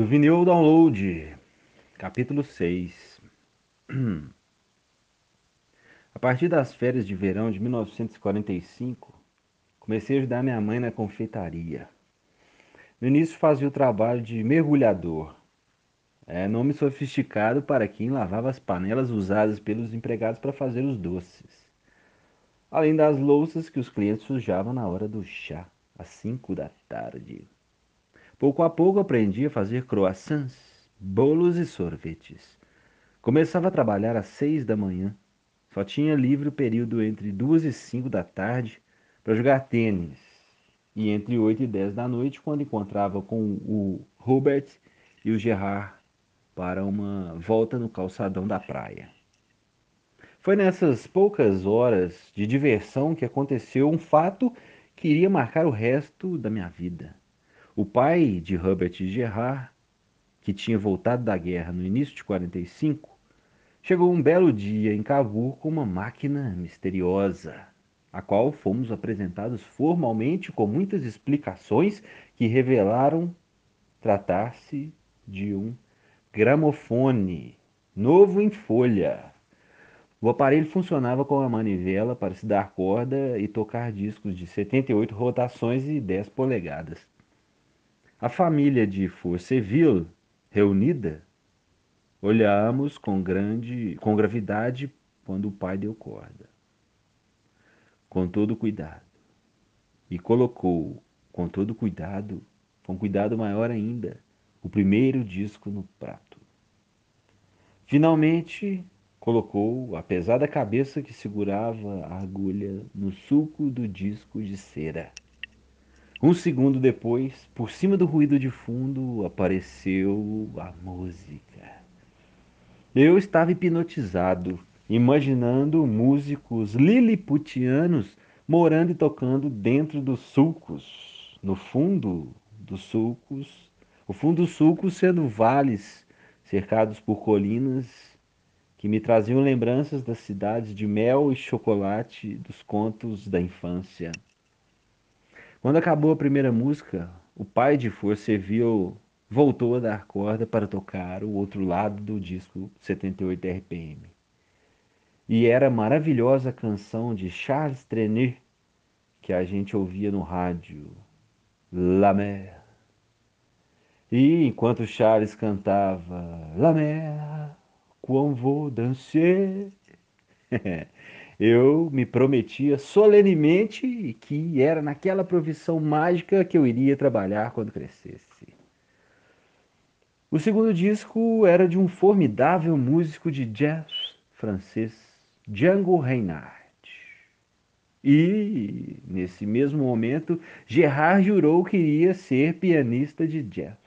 Do vinil download, capítulo 6. A partir das férias de verão de 1945, comecei a ajudar minha mãe na confeitaria. No início fazia o trabalho de mergulhador, é nome sofisticado para quem lavava as panelas usadas pelos empregados para fazer os doces, além das louças que os clientes sujavam na hora do chá, às 5 da tarde. Pouco a pouco aprendi a fazer croissants, bolos e sorvetes. Começava a trabalhar às seis da manhã. Só tinha livre o período entre duas e cinco da tarde para jogar tênis. E entre oito e dez da noite, quando encontrava com o Robert e o Gerard para uma volta no calçadão da praia. Foi nessas poucas horas de diversão que aconteceu um fato que iria marcar o resto da minha vida. O pai de Herbert Gerard, que tinha voltado da guerra no início de 45, chegou um belo dia em Cavour com uma máquina misteriosa, a qual fomos apresentados formalmente com muitas explicações que revelaram tratar-se de um gramofone novo em folha. O aparelho funcionava com a manivela para se dar corda e tocar discos de 78 rotações e 10 polegadas. A família de Forceville, reunida, olhamos com grande, com gravidade quando o pai deu corda. Com todo cuidado. E colocou, com todo cuidado, com cuidado maior ainda, o primeiro disco no prato. Finalmente, colocou a pesada cabeça que segurava a agulha no sulco do disco de cera. Um segundo depois, por cima do ruído de fundo, apareceu a música. Eu estava hipnotizado, imaginando músicos liliputianos morando e tocando dentro dos sulcos, no fundo dos sulcos, o fundo dos sulcos sendo vales cercados por colinas que me traziam lembranças das cidades de mel e chocolate dos contos da infância. Quando acabou a primeira música, o pai de Forceville voltou a dar corda para tocar o outro lado do disco 78 RPM. E era a maravilhosa canção de Charles Trenet que a gente ouvia no rádio, La Mer. E enquanto Charles cantava La Mer, quand vous danser, eu me prometia solenemente que era naquela profissão mágica que eu iria trabalhar quando crescesse. O segundo disco era de um formidável músico de jazz francês, Django Reinhardt. E, nesse mesmo momento, Gerard jurou que iria ser pianista de jazz.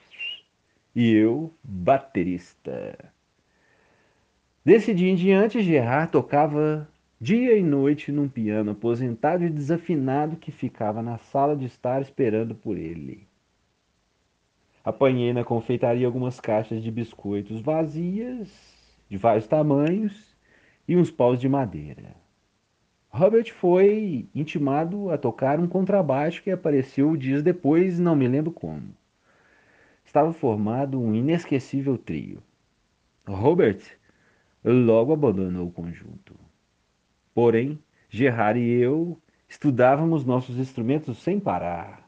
E eu, baterista. Desse dia em diante, Gerard tocava dia e noite num piano aposentado e desafinado que ficava na sala de estar esperando por ele. Apanhei na confeitaria algumas caixas de biscoitos vazias, de vários tamanhos, e uns paus de madeira. Robert foi intimado a tocar um contrabaixo que apareceu dias depois, não me lembro como. Estava formado um inesquecível trio. Robert logo abandonou o conjunto. Porém, Gerard e eu estudávamos nossos instrumentos sem parar.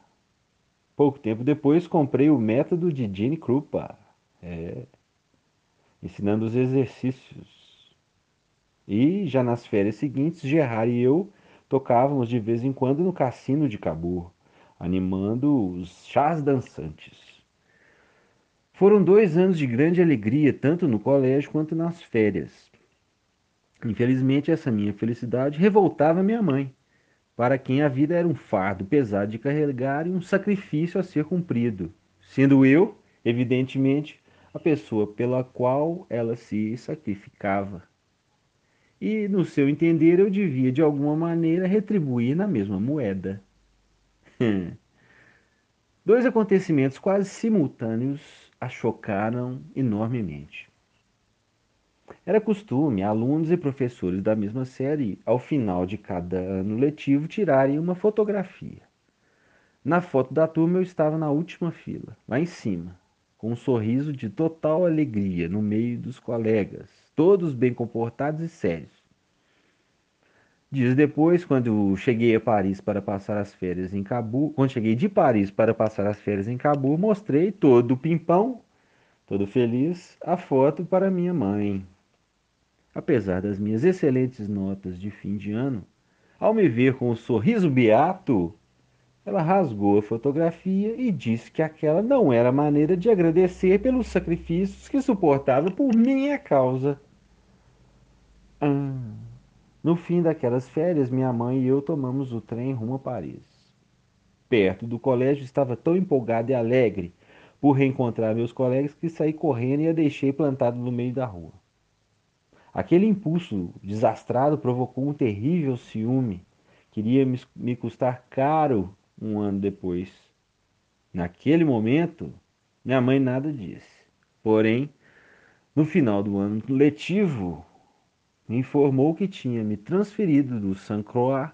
Pouco tempo depois, comprei o método de Gene Krupa, é, ensinando os exercícios. E já nas férias seguintes, Gerard e eu tocávamos de vez em quando no cassino de Cabur, animando os chás dançantes. Foram dois anos de grande alegria, tanto no colégio quanto nas férias. Infelizmente, essa minha felicidade revoltava minha mãe, para quem a vida era um fardo pesado de carregar e um sacrifício a ser cumprido, sendo eu, evidentemente, a pessoa pela qual ela se sacrificava. E, no seu entender, eu devia de alguma maneira retribuir na mesma moeda. Dois acontecimentos quase simultâneos a chocaram enormemente. Era costume alunos e professores da mesma série, ao final de cada ano letivo, tirarem uma fotografia. Na foto da turma eu estava na última fila, lá em cima, com um sorriso de total alegria no meio dos colegas, todos bem comportados e sérios. Dias depois, quando cheguei a Paris para passar as férias em Cabo, quando cheguei de Paris para passar as férias em Cabo, mostrei todo pimpão, todo feliz, a foto para minha mãe. Apesar das minhas excelentes notas de fim de ano, ao me ver com um sorriso beato, ela rasgou a fotografia e disse que aquela não era maneira de agradecer pelos sacrifícios que suportava por minha causa. Ah. No fim daquelas férias, minha mãe e eu tomamos o trem rumo a Paris. Perto do colégio, estava tão empolgado e alegre por reencontrar meus colegas que saí correndo e a deixei plantado no meio da rua. Aquele impulso desastrado provocou um terrível ciúme. Queria me custar caro um ano depois. Naquele momento, minha mãe nada disse. Porém, no final do ano letivo, me informou que tinha me transferido do Saint Croix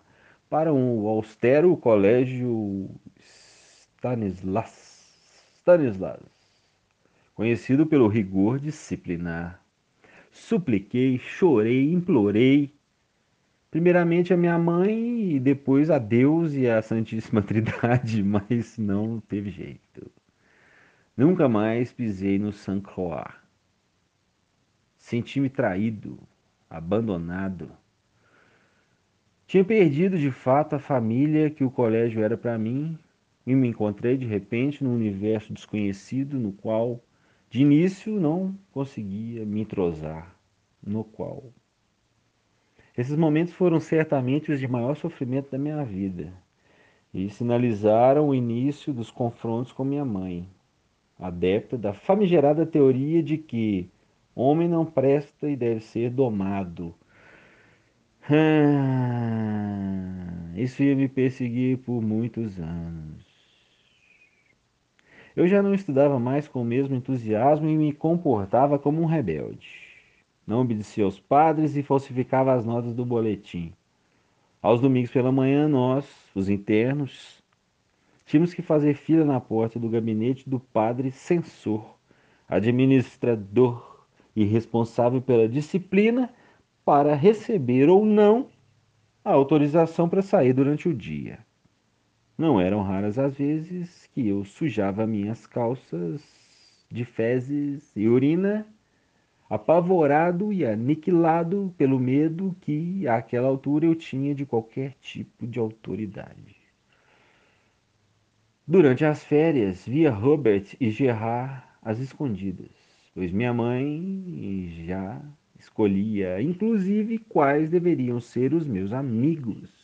para um austero colégio Stanislas, Stanislas, conhecido pelo rigor disciplinar. Supliquei, chorei, implorei, primeiramente a minha mãe e depois a Deus e a Santíssima Trindade, mas não teve jeito. Nunca mais pisei no Saint Croix. Senti-me traído, abandonado. Tinha perdido de fato a família que o colégio era para mim e me encontrei de repente num universo desconhecido no qual, de início, não conseguia me entrosar, no qual esses momentos foram certamente os de maior sofrimento da minha vida e sinalizaram o início dos confrontos com minha mãe, adepta da famigerada teoria de que homem não presta e deve ser domado. Ah, isso ia me perseguir por muitos anos. Eu já não estudava mais com o mesmo entusiasmo e me comportava como um rebelde não obedecia aos padres e falsificava as notas do boletim. Aos domingos pela manhã, nós, os internos, tínhamos que fazer fila na porta do gabinete do padre censor, administrador e responsável pela disciplina para receber ou não a autorização para sair durante o dia. Não eram raras as vezes que eu sujava minhas calças de fezes e urina apavorado e aniquilado pelo medo que, àquela altura, eu tinha de qualquer tipo de autoridade. Durante as férias, via Robert e Gerard às escondidas, pois minha mãe já escolhia, inclusive, quais deveriam ser os meus amigos.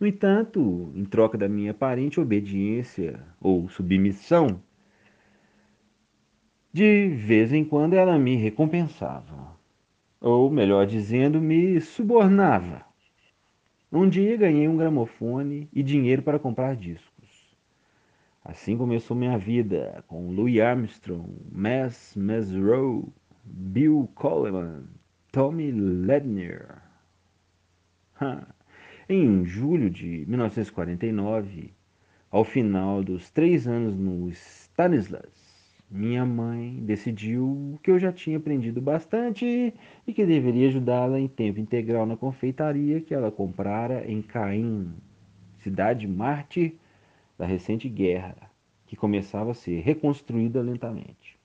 No entanto, em troca da minha aparente obediência ou submissão, de vez em quando ela me recompensava, ou melhor dizendo, me subornava. Um dia ganhei um gramofone e dinheiro para comprar discos. Assim começou minha vida com Louis Armstrong, Mass Mesrow, Bill Coleman, Tommy Ledner. Em julho de 1949, ao final dos três anos no Stanislas, minha mãe decidiu que eu já tinha aprendido bastante e que deveria ajudá-la em tempo integral na confeitaria que ela comprara em Caim, cidade Marte da recente guerra, que começava a ser reconstruída lentamente.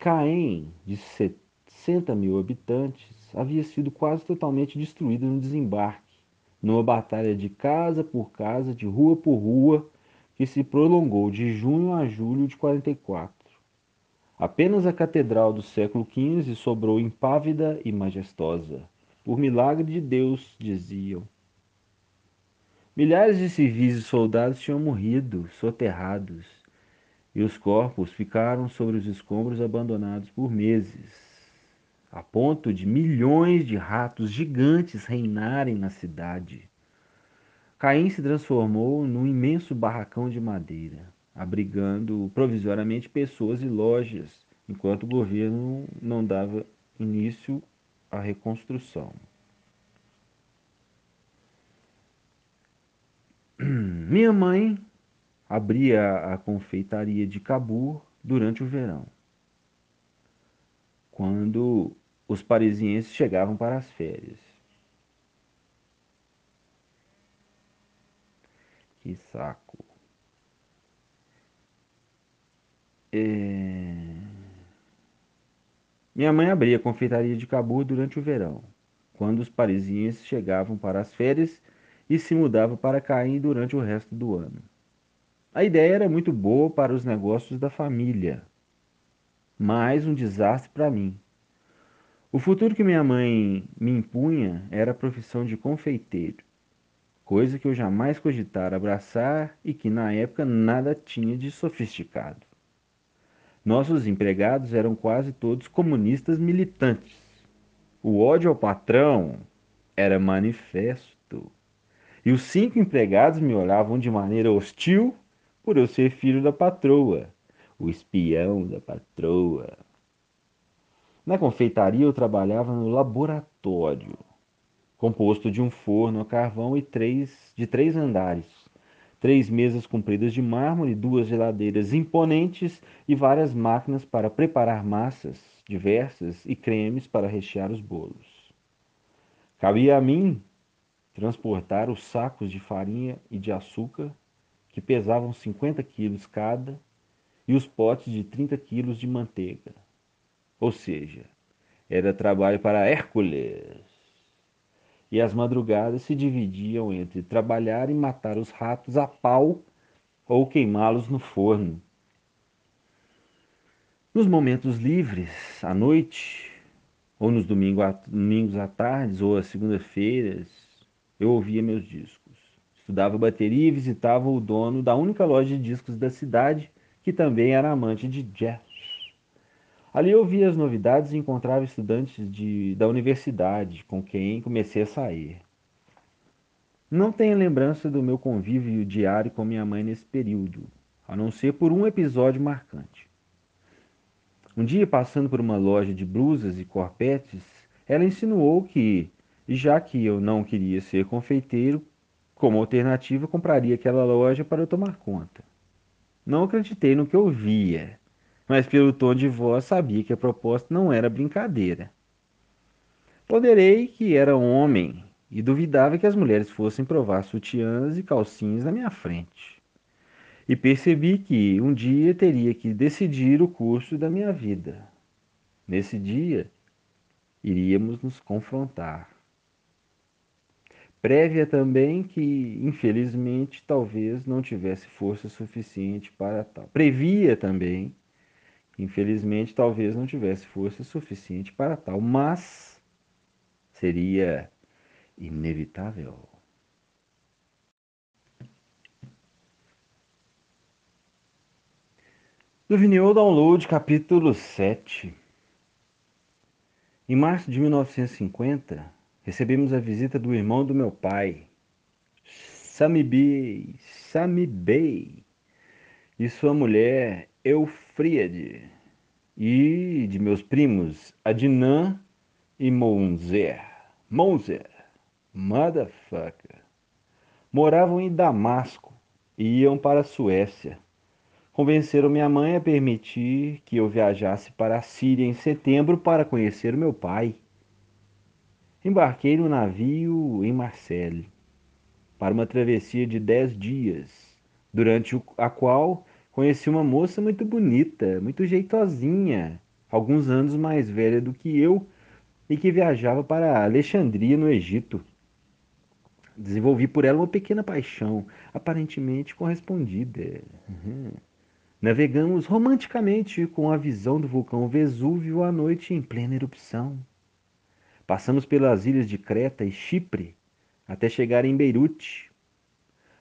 Caim, de 60 mil habitantes, havia sido quase totalmente destruída no desembarque, numa batalha de casa por casa, de rua por rua, que se prolongou de junho a julho de 44. Apenas a catedral do século XV sobrou impávida e majestosa. Por milagre de Deus, diziam. Milhares de civis e soldados tinham morrido, soterrados, e os corpos ficaram sobre os escombros abandonados por meses, a ponto de milhões de ratos gigantes reinarem na cidade. Caim se transformou num imenso barracão de madeira, abrigando provisoriamente pessoas e lojas, enquanto o governo não dava início à reconstrução. Minha mãe abria a confeitaria de Cabur durante o verão, quando os parisienses chegavam para as férias. Que saco. É... Minha mãe abria a confeitaria de Cabur durante o verão, quando os parisienses chegavam para as férias e se mudavam para Caim durante o resto do ano. A ideia era muito boa para os negócios da família, mas um desastre para mim. O futuro que minha mãe me impunha era a profissão de confeiteiro, coisa que eu jamais cogitara abraçar e que na época nada tinha de sofisticado. Nossos empregados eram quase todos comunistas militantes. O ódio ao patrão era manifesto. E os cinco empregados me olhavam de maneira hostil por eu ser filho da patroa, o espião da patroa. Na confeitaria eu trabalhava no laboratório, composto de um forno a carvão e três, de três andares, três mesas compridas de mármore, duas geladeiras imponentes e várias máquinas para preparar massas diversas e cremes para rechear os bolos. Cabia a mim transportar os sacos de farinha e de açúcar que pesavam 50 quilos cada, e os potes de 30 quilos de manteiga. Ou seja, era trabalho para Hércules. E as madrugadas se dividiam entre trabalhar e matar os ratos a pau ou queimá-los no forno. Nos momentos livres, à noite, ou nos domingos à tarde, ou às segundas-feiras, eu ouvia meus discos. Estudava bateria e visitava o dono da única loja de discos da cidade, que também era amante de jazz. Ali eu via as novidades e encontrava estudantes de, da universidade com quem comecei a sair. Não tenho lembrança do meu convívio diário com minha mãe nesse período, a não ser por um episódio marcante. Um dia, passando por uma loja de blusas e corpetes, ela insinuou que, já que eu não queria ser confeiteiro, como alternativa, compraria aquela loja para eu tomar conta. Não acreditei no que eu via, mas pelo tom de voz sabia que a proposta não era brincadeira. Ponderei que era homem e duvidava que as mulheres fossem provar sutiãs e calcinhas na minha frente. E percebi que um dia teria que decidir o curso da minha vida. Nesse dia, iríamos nos confrontar. Prévia também que, infelizmente, talvez não tivesse força suficiente para tal. Previa também, infelizmente, talvez não tivesse força suficiente para tal, mas seria inevitável. Do Vinil Download, capítulo 7. Em março de 1950, recebemos a visita do irmão do meu pai, Sami Bey, Sami Bey, e sua mulher Eufríade, e de meus primos Adnan e Monzer. Monzer, motherfucker. Moravam em Damasco e iam para a Suécia. Convenceram minha mãe a permitir que eu viajasse para a Síria em setembro para conhecer meu pai embarquei no navio em Marseille para uma travessia de dez dias, durante a qual conheci uma moça muito bonita, muito jeitosinha, alguns anos mais velha do que eu e que viajava para Alexandria, no Egito. Desenvolvi por ela uma pequena paixão, aparentemente correspondida. Uhum. Navegamos romanticamente com a visão do vulcão Vesúvio à noite em plena erupção. Passamos pelas ilhas de Creta e Chipre até chegar em Beirute.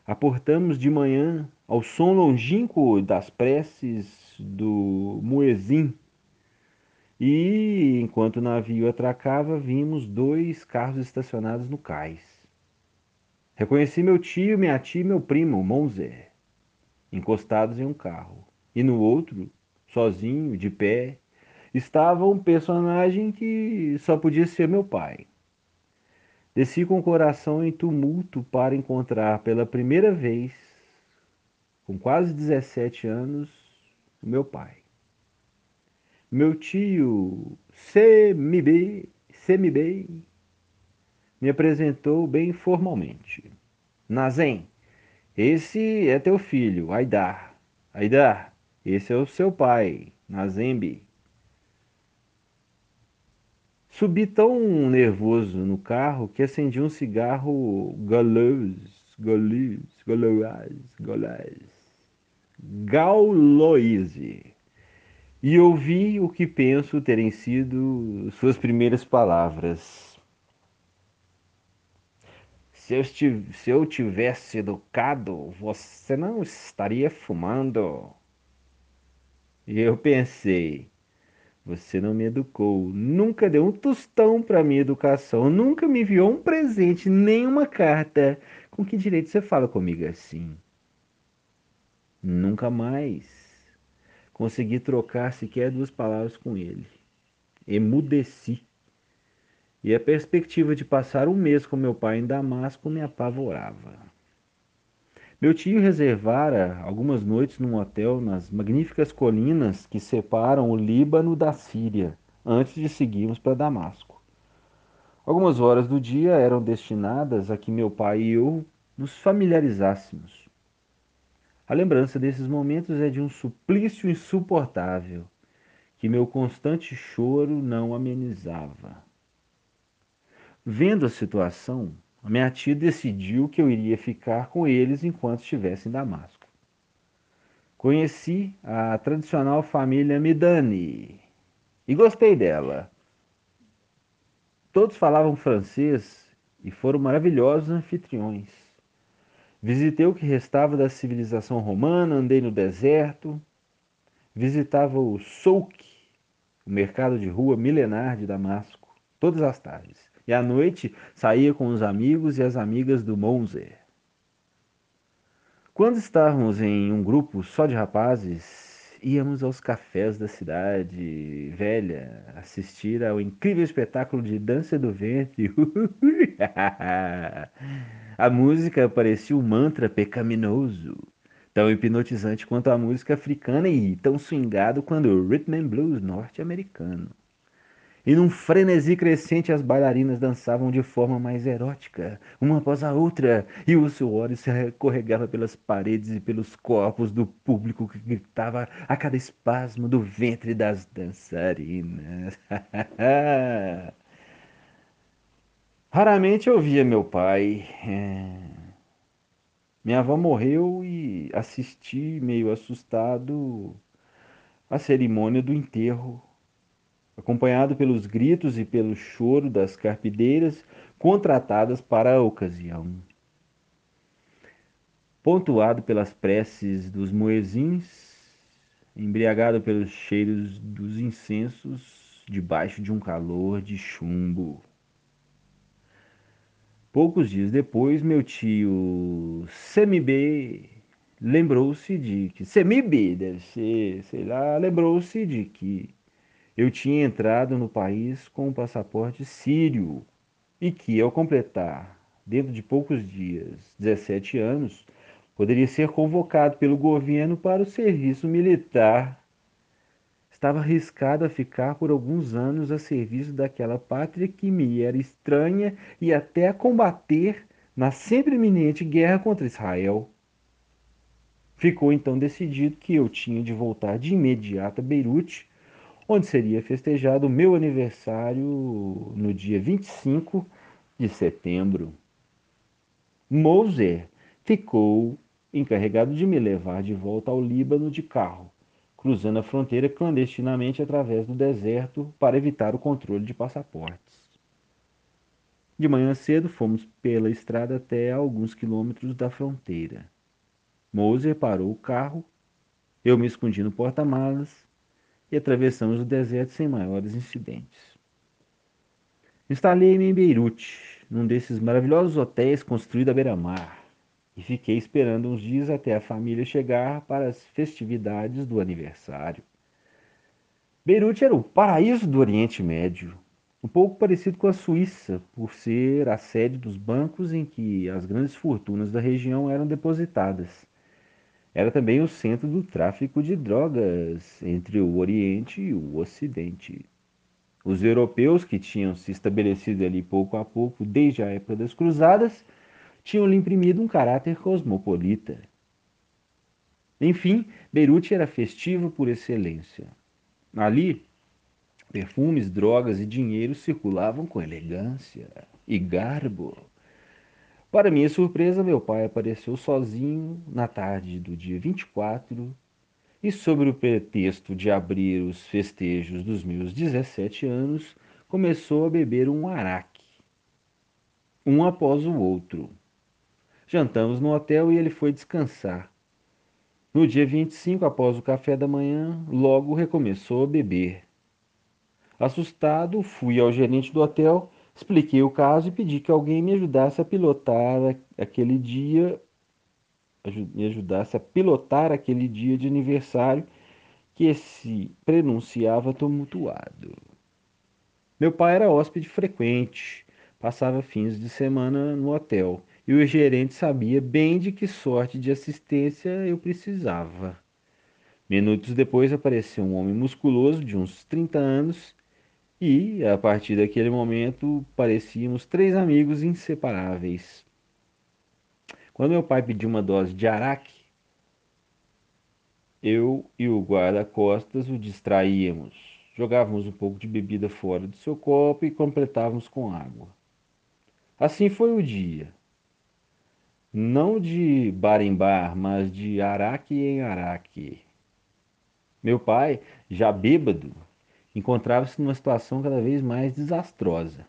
Aportamos de manhã ao som longínquo das preces do muezim. E, enquanto o navio atracava, vimos dois carros estacionados no cais. Reconheci meu tio, minha tia e meu primo, Monzer, encostados em um carro. E no outro, sozinho, de pé, estava um personagem que só podia ser meu pai. Desci com o coração em tumulto para encontrar pela primeira vez com quase 17 anos, o meu pai. Meu tio Semibei, me apresentou bem formalmente. Nazem, esse é teu filho, Aidar. Aidar, esse é o seu pai, Nazembe. Subi tão nervoso no carro que acendi um cigarro galouz, galouz, galoaz, galoaz, gauloise. E ouvi o que penso terem sido suas primeiras palavras. Se eu, se eu tivesse educado, você não estaria fumando. E eu pensei, você não me educou, nunca deu um tostão para minha educação, nunca me enviou um presente, nem uma carta. Com que direito você fala comigo assim? Nunca mais consegui trocar sequer duas palavras com ele. Emudeci. E a perspectiva de passar um mês com meu pai em Damasco me apavorava. Meu tio reservara algumas noites num hotel nas magníficas colinas que separam o Líbano da Síria, antes de seguirmos para Damasco. Algumas horas do dia eram destinadas a que meu pai e eu nos familiarizássemos. A lembrança desses momentos é de um suplício insuportável que meu constante choro não amenizava. Vendo a situação, minha tia decidiu que eu iria ficar com eles enquanto estivesse em Damasco. Conheci a tradicional família Midani e gostei dela. Todos falavam francês e foram maravilhosos anfitriões. Visitei o que restava da civilização romana, andei no deserto, visitava o souk, o mercado de rua milenar de Damasco, todas as tardes e à noite saía com os amigos e as amigas do Monzer. Quando estávamos em um grupo só de rapazes, íamos aos cafés da cidade velha assistir ao incrível espetáculo de dança do ventre. a música parecia um mantra pecaminoso, tão hipnotizante quanto a música africana e tão swingado quanto o rhythm and blues norte-americano. E num frenesi crescente as bailarinas dançavam de forma mais erótica, uma após a outra, e o suor se recorregava pelas paredes e pelos corpos do público que gritava a cada espasmo do ventre das dançarinas. Raramente eu via meu pai. É... Minha avó morreu e assisti, meio assustado, a cerimônia do enterro acompanhado pelos gritos e pelo choro das carpideiras contratadas para a ocasião. Pontuado pelas preces dos moezins, embriagado pelos cheiros dos incensos, debaixo de um calor de chumbo. Poucos dias depois, meu tio Semibê lembrou-se de que Semibê deve ser, sei lá, lembrou-se de que eu tinha entrado no país com um passaporte sírio e que, ao completar, dentro de poucos dias, 17 anos, poderia ser convocado pelo governo para o serviço militar. Estava arriscado a ficar por alguns anos a serviço daquela pátria que me era estranha e até a combater na sempre iminente guerra contra Israel. Ficou então decidido que eu tinha de voltar de imediato a Beirute onde seria festejado o meu aniversário no dia 25 de setembro. Moser ficou encarregado de me levar de volta ao Líbano de carro, cruzando a fronteira clandestinamente através do deserto para evitar o controle de passaportes. De manhã cedo fomos pela estrada até alguns quilômetros da fronteira. Moser parou o carro, eu me escondi no porta-malas e atravessamos o deserto sem maiores incidentes. Instalei-me em Beirute, num desses maravilhosos hotéis construídos à beira-mar, e fiquei esperando uns dias até a família chegar para as festividades do aniversário. Beirute era o paraíso do Oriente Médio, um pouco parecido com a Suíça, por ser a sede dos bancos em que as grandes fortunas da região eram depositadas. Era também o centro do tráfico de drogas entre o Oriente e o Ocidente. Os europeus que tinham se estabelecido ali pouco a pouco desde a época das Cruzadas tinham-lhe imprimido um caráter cosmopolita. Enfim, Beirute era festivo por excelência. Ali, perfumes, drogas e dinheiro circulavam com elegância e garbo. Para minha surpresa, meu pai apareceu sozinho na tarde do dia 24 e, sobre o pretexto de abrir os festejos dos meus 17 anos, começou a beber um araque, um após o outro. Jantamos no hotel e ele foi descansar. No dia 25, após o café da manhã, logo recomeçou a beber. Assustado, fui ao gerente do hotel, expliquei o caso e pedi que alguém me ajudasse a pilotar aquele dia, me ajudasse a pilotar aquele dia de aniversário que se prenunciava tumultuado. Meu pai era hóspede frequente, passava fins de semana no hotel e o gerente sabia bem de que sorte de assistência eu precisava. Minutos depois apareceu um homem musculoso de uns 30 anos e, a partir daquele momento, parecíamos três amigos inseparáveis. Quando meu pai pediu uma dose de araque, eu e o guarda-costas o distraíamos. Jogávamos um pouco de bebida fora do seu copo e completávamos com água. Assim foi o dia não de bar em bar, mas de araque em araque. Meu pai, já bêbado, encontrava-se numa situação cada vez mais desastrosa.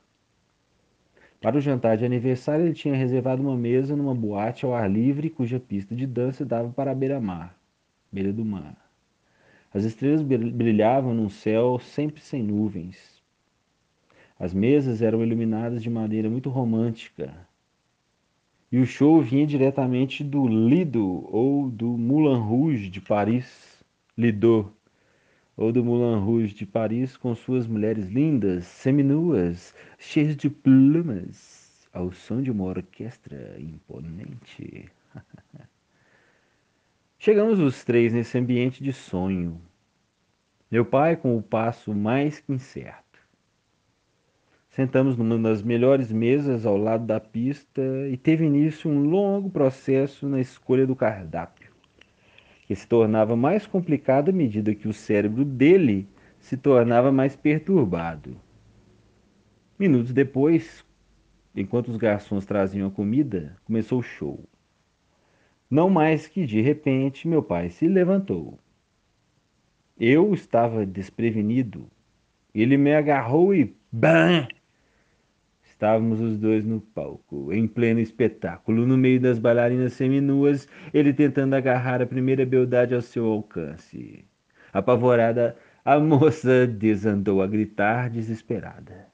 Para o jantar de aniversário, ele tinha reservado uma mesa numa boate ao ar livre, cuja pista de dança dava para a beira-mar, beira do mar. As estrelas brilhavam num céu sempre sem nuvens. As mesas eram iluminadas de maneira muito romântica, e o show vinha diretamente do Lido ou do Moulin Rouge de Paris, Lido, ou do Moulin Rouge de Paris, com suas mulheres lindas, seminuas, cheias de plumas, ao som de uma orquestra imponente. Chegamos os três nesse ambiente de sonho. Meu pai com o passo mais que incerto. Sentamos numa das melhores mesas ao lado da pista e teve início um longo processo na escolha do cardápio, que se tornava mais complicado à medida que o cérebro dele se tornava mais perturbado. Minutos depois, enquanto os garçons traziam a comida, começou o show. Não mais que de repente meu pai se levantou. Eu estava desprevenido. Ele me agarrou e BAM! Estávamos os dois no palco, em pleno espetáculo, no meio das bailarinas seminuas, ele tentando agarrar a primeira beldade ao seu alcance. Apavorada, a moça desandou a gritar desesperada,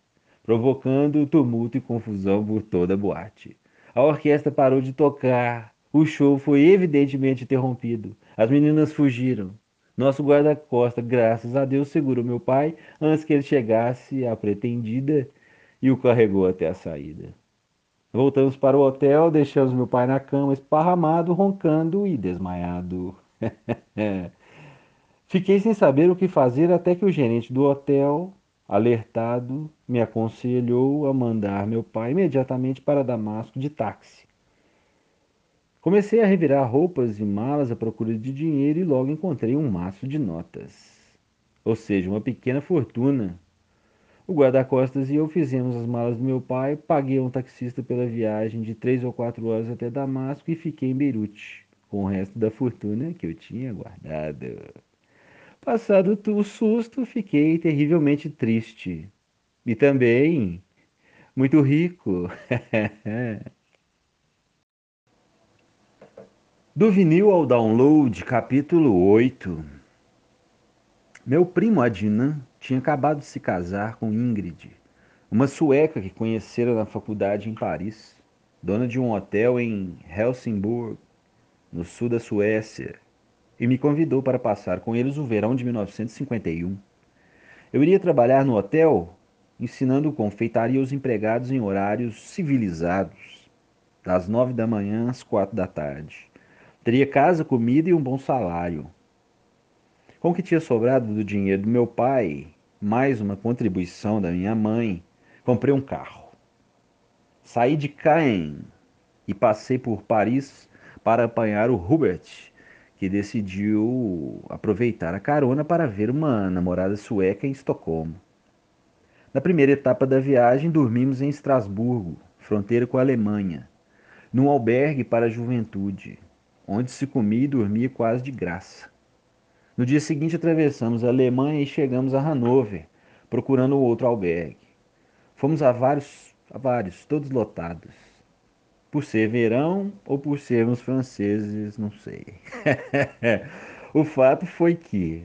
provocando tumulto e confusão por toda a boate. A orquestra parou de tocar. O show foi evidentemente interrompido. As meninas fugiram. Nosso guarda-costa, graças a Deus, segurou meu pai antes que ele chegasse à pretendida e o carregou até a saída. Voltamos para o hotel, deixamos meu pai na cama, esparramado, roncando e desmaiado. Fiquei sem saber o que fazer até que o gerente do hotel, alertado, me aconselhou a mandar meu pai imediatamente para Damasco de táxi. Comecei a revirar roupas e malas à procura de dinheiro e logo encontrei um maço de notas. Ou seja, uma pequena fortuna o guarda-costas e eu fizemos as malas do meu pai, paguei um taxista pela viagem de três ou quatro horas até Damasco e fiquei em Beirute, com o resto da fortuna que eu tinha guardado. Passado o susto, fiquei terrivelmente triste. E também muito rico. Do vinil ao download, capítulo 8. Meu primo Adnan tinha acabado de se casar com Ingrid, uma sueca que conhecera na faculdade em Paris, dona de um hotel em Helsingborg, no sul da Suécia, e me convidou para passar com eles o verão de 1951. Eu iria trabalhar no hotel, ensinando confeitaria aos empregados em horários civilizados, das nove da manhã às quatro da tarde. Teria casa, comida e um bom salário. Com o que tinha sobrado do dinheiro do meu pai, mais uma contribuição da minha mãe, comprei um carro. Saí de Caen e passei por Paris para apanhar o Hubert, que decidiu aproveitar a carona para ver uma namorada sueca em Estocolmo. Na primeira etapa da viagem, dormimos em Estrasburgo, fronteira com a Alemanha, num albergue para a juventude, onde se comia e dormia quase de graça. No dia seguinte, atravessamos a Alemanha e chegamos a Hanover, procurando outro albergue. Fomos a vários, a vários, todos lotados. Por ser verão ou por sermos franceses, não sei. o fato foi que,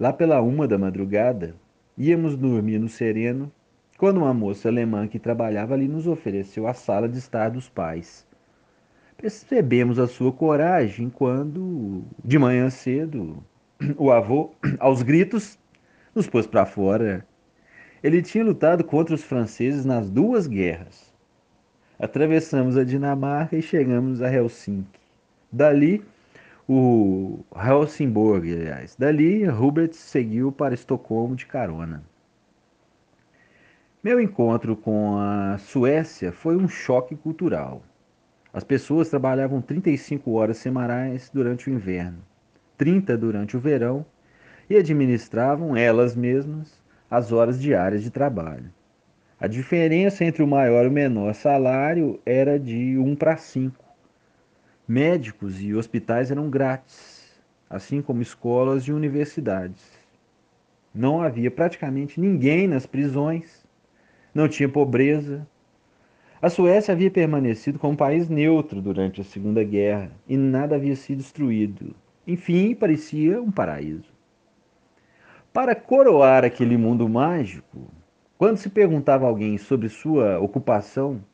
lá pela uma da madrugada, íamos dormir no sereno, quando uma moça alemã que trabalhava ali nos ofereceu a sala de estar dos pais. Percebemos a sua coragem quando, de manhã cedo, o avô, aos gritos, nos pôs para fora. Ele tinha lutado contra os franceses nas duas guerras Atravessamos a Dinamarca e chegamos a Helsinki. Dali, o Helsingborg, aliás. Dali, Hubert seguiu para Estocolmo de carona. Meu encontro com a Suécia foi um choque cultural. As pessoas trabalhavam 35 horas semanais durante o inverno, 30 durante o verão e administravam elas mesmas as horas diárias de trabalho. A diferença entre o maior e o menor salário era de 1 para 5. Médicos e hospitais eram grátis, assim como escolas e universidades. Não havia praticamente ninguém nas prisões, não tinha pobreza. A Suécia havia permanecido como país neutro durante a Segunda Guerra e nada havia sido destruído. Enfim, parecia um paraíso. Para coroar aquele mundo mágico, quando se perguntava a alguém sobre sua ocupação,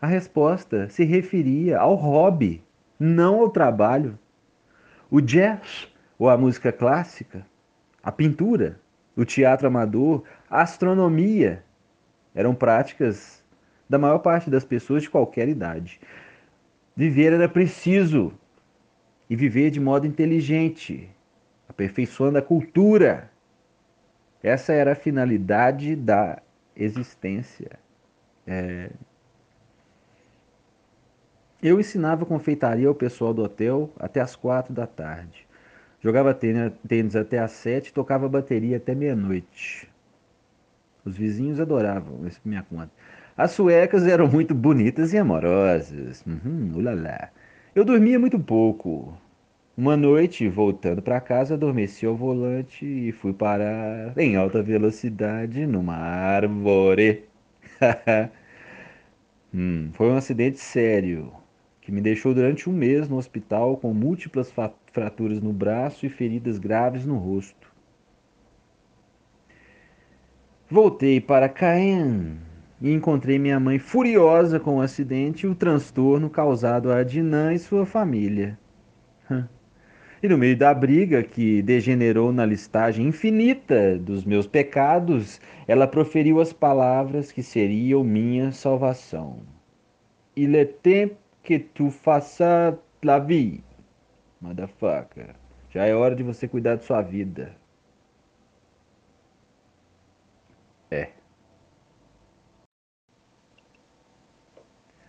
a resposta se referia ao hobby, não ao trabalho. O jazz, ou a música clássica, a pintura, o teatro amador, a astronomia eram práticas da maior parte das pessoas de qualquer idade. Viver era preciso e viver de modo inteligente, aperfeiçoando a cultura essa era a finalidade da existência. É... Eu ensinava confeitaria ao pessoal do hotel até as quatro da tarde. Jogava tênis até as sete tocava bateria até meia-noite. Os vizinhos adoravam isso minha conta. As suecas eram muito bonitas e amorosas. Uhum, ulala. Eu dormia muito pouco. Uma noite, voltando para casa, adormeci ao volante e fui parar em alta velocidade numa árvore. hum, foi um acidente sério que me deixou durante um mês no hospital com múltiplas fraturas no braço e feridas graves no rosto. Voltei para Caen e encontrei minha mãe furiosa com o acidente e o transtorno causado a Dinan e sua família. E no meio da briga, que degenerou na listagem infinita dos meus pecados, ela proferiu as palavras que seriam minha salvação. Il est temps que tu faças la vie, motherfucker. Já é hora de você cuidar de sua vida. É.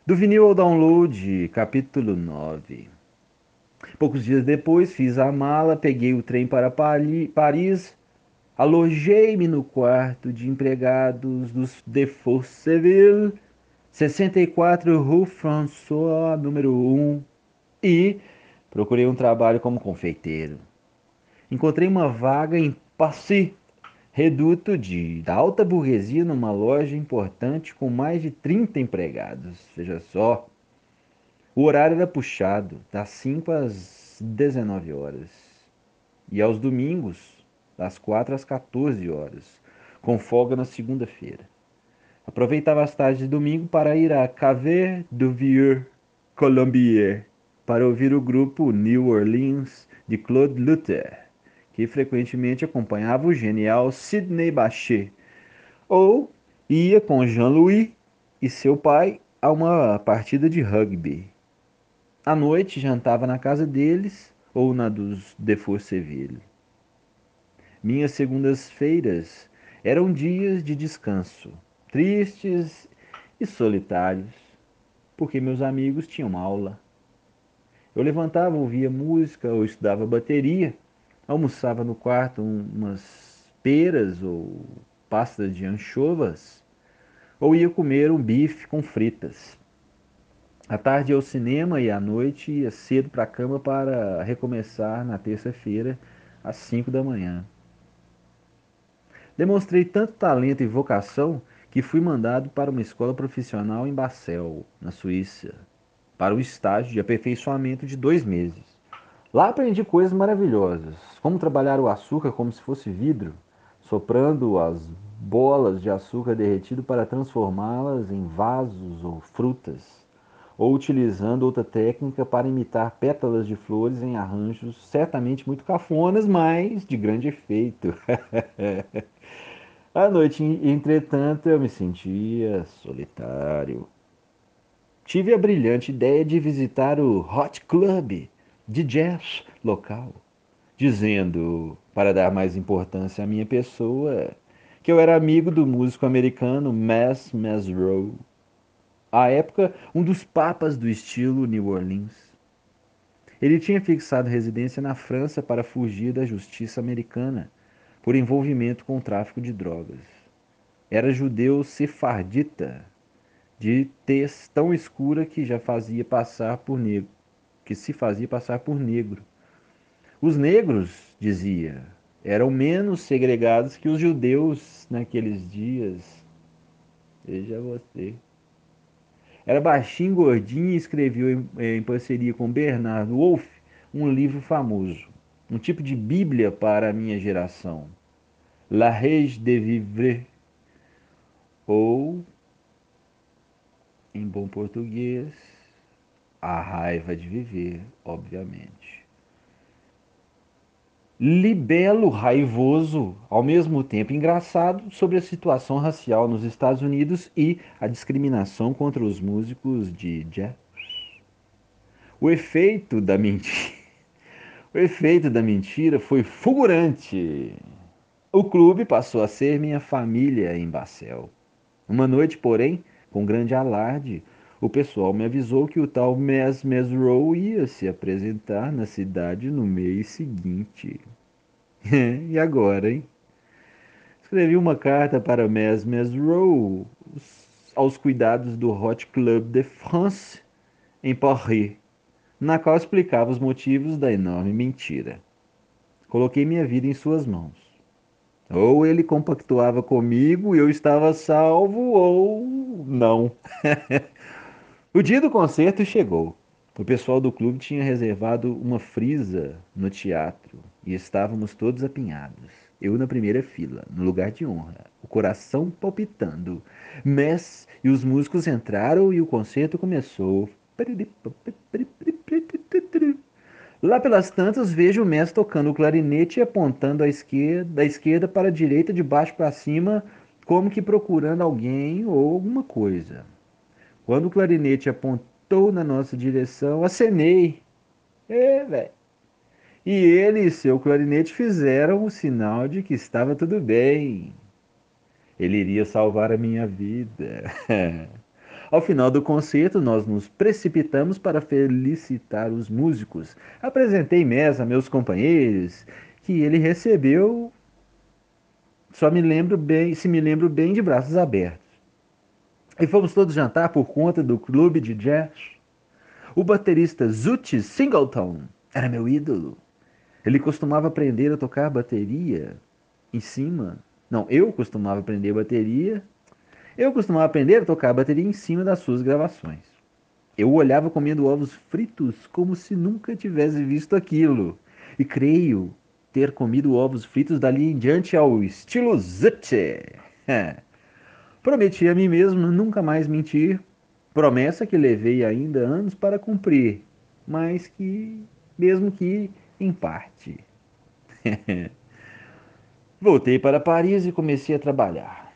Do vinil ao download, capítulo 9. Poucos dias depois, fiz a mala, peguei o trem para Paris, alojei-me no quarto de empregados dos Defoe Seville, 64 Rue François, número 1, e procurei um trabalho como confeiteiro. Encontrei uma vaga em Passy, reduto de, da alta burguesia numa loja importante com mais de 30 empregados. Veja só. O horário era puxado, das 5 às 19 horas. E aos domingos, das 4 às 14 horas, com folga na segunda-feira. Aproveitava as tardes de domingo para ir a Cave du Vieux Colombier para ouvir o grupo New Orleans de Claude Luther, que frequentemente acompanhava o genial Sidney Bachet, ou ia com Jean-Louis e seu pai a uma partida de rugby. À noite jantava na casa deles ou na dos de Forceville. Minhas segundas-feiras eram dias de descanso, tristes e solitários, porque meus amigos tinham aula. Eu levantava, ouvia música ou estudava bateria, almoçava no quarto umas peras ou pastas de anchovas, ou ia comer um bife com fritas. À tarde ia ao cinema e à noite ia cedo para a cama para recomeçar na terça-feira às cinco da manhã. Demonstrei tanto talento e vocação que fui mandado para uma escola profissional em Basel, na Suíça, para o estágio de aperfeiçoamento de dois meses. Lá aprendi coisas maravilhosas, como trabalhar o açúcar como se fosse vidro, soprando as bolas de açúcar derretido para transformá-las em vasos ou frutas, ou utilizando outra técnica para imitar pétalas de flores em arranjos certamente muito cafonas, mas de grande efeito. À noite, entretanto, eu me sentia solitário. Tive a brilhante ideia de visitar o Hot Club de jazz local, dizendo, para dar mais importância à minha pessoa, que eu era amigo do músico americano Mass Mesrow, à época um dos papas do estilo New Orleans. Ele tinha fixado residência na França para fugir da justiça americana por envolvimento com o tráfico de drogas. Era judeu sefardita, de tez tão escura que já fazia passar por negro, que se fazia passar por negro. Os negros, dizia, eram menos segregados que os judeus naqueles dias. Veja você. Era baixinho, gordinho e escreveu em, em parceria com Bernardo Wolff um livro famoso um tipo de Bíblia para a minha geração. La Rage de Vivre, ou, em bom português, a raiva de viver, obviamente. Libelo raivoso, ao mesmo tempo engraçado, sobre a situação racial nos Estados Unidos e a discriminação contra os músicos de jazz. O efeito da mentira o efeito da mentira foi fulgurante. O clube passou a ser minha família em Bacel. Uma noite, porém, com grande alarde, o pessoal me avisou que o tal Mes Mesrow ia se apresentar na cidade no mês seguinte. e agora, hein? Escrevi uma carta para Mes Mesrow aos cuidados do Hot Club de France, em Paris na qual explicava os motivos da enorme mentira. Coloquei minha vida em suas mãos. Ou ele compactuava comigo e eu estava salvo, ou não. o dia do concerto chegou. O pessoal do clube tinha reservado uma frisa no teatro e estávamos todos apinhados. Eu na primeira fila, no lugar de honra, o coração palpitando. Mess e os músicos entraram e o concerto começou. Lá pelas tantas, vejo o mestre tocando o clarinete e apontando esquerda, da esquerda para a direita, de baixo para cima, como que procurando alguém ou alguma coisa. Quando o clarinete apontou na nossa direção, acenei. É, velho. E ele e seu clarinete fizeram o sinal de que estava tudo bem. Ele iria salvar a minha vida. Ao final do concerto, nós nos precipitamos para felicitar os músicos. Apresentei Mesa a meus companheiros, que ele recebeu, só me lembro bem, se me lembro bem, de braços abertos. E fomos todos jantar por conta do clube de jazz. O baterista Zuti Singleton era meu ídolo. Ele costumava aprender a tocar bateria em cima. Não, eu costumava aprender bateria eu costumava aprender a tocar bateria em cima das suas gravações. Eu olhava comendo ovos fritos como se nunca tivesse visto aquilo. E creio ter comido ovos fritos dali em diante ao estilo Zutche. Prometi a mim mesmo nunca mais mentir, promessa que levei ainda anos para cumprir, mas que, mesmo que em parte. Voltei para Paris e comecei a trabalhar.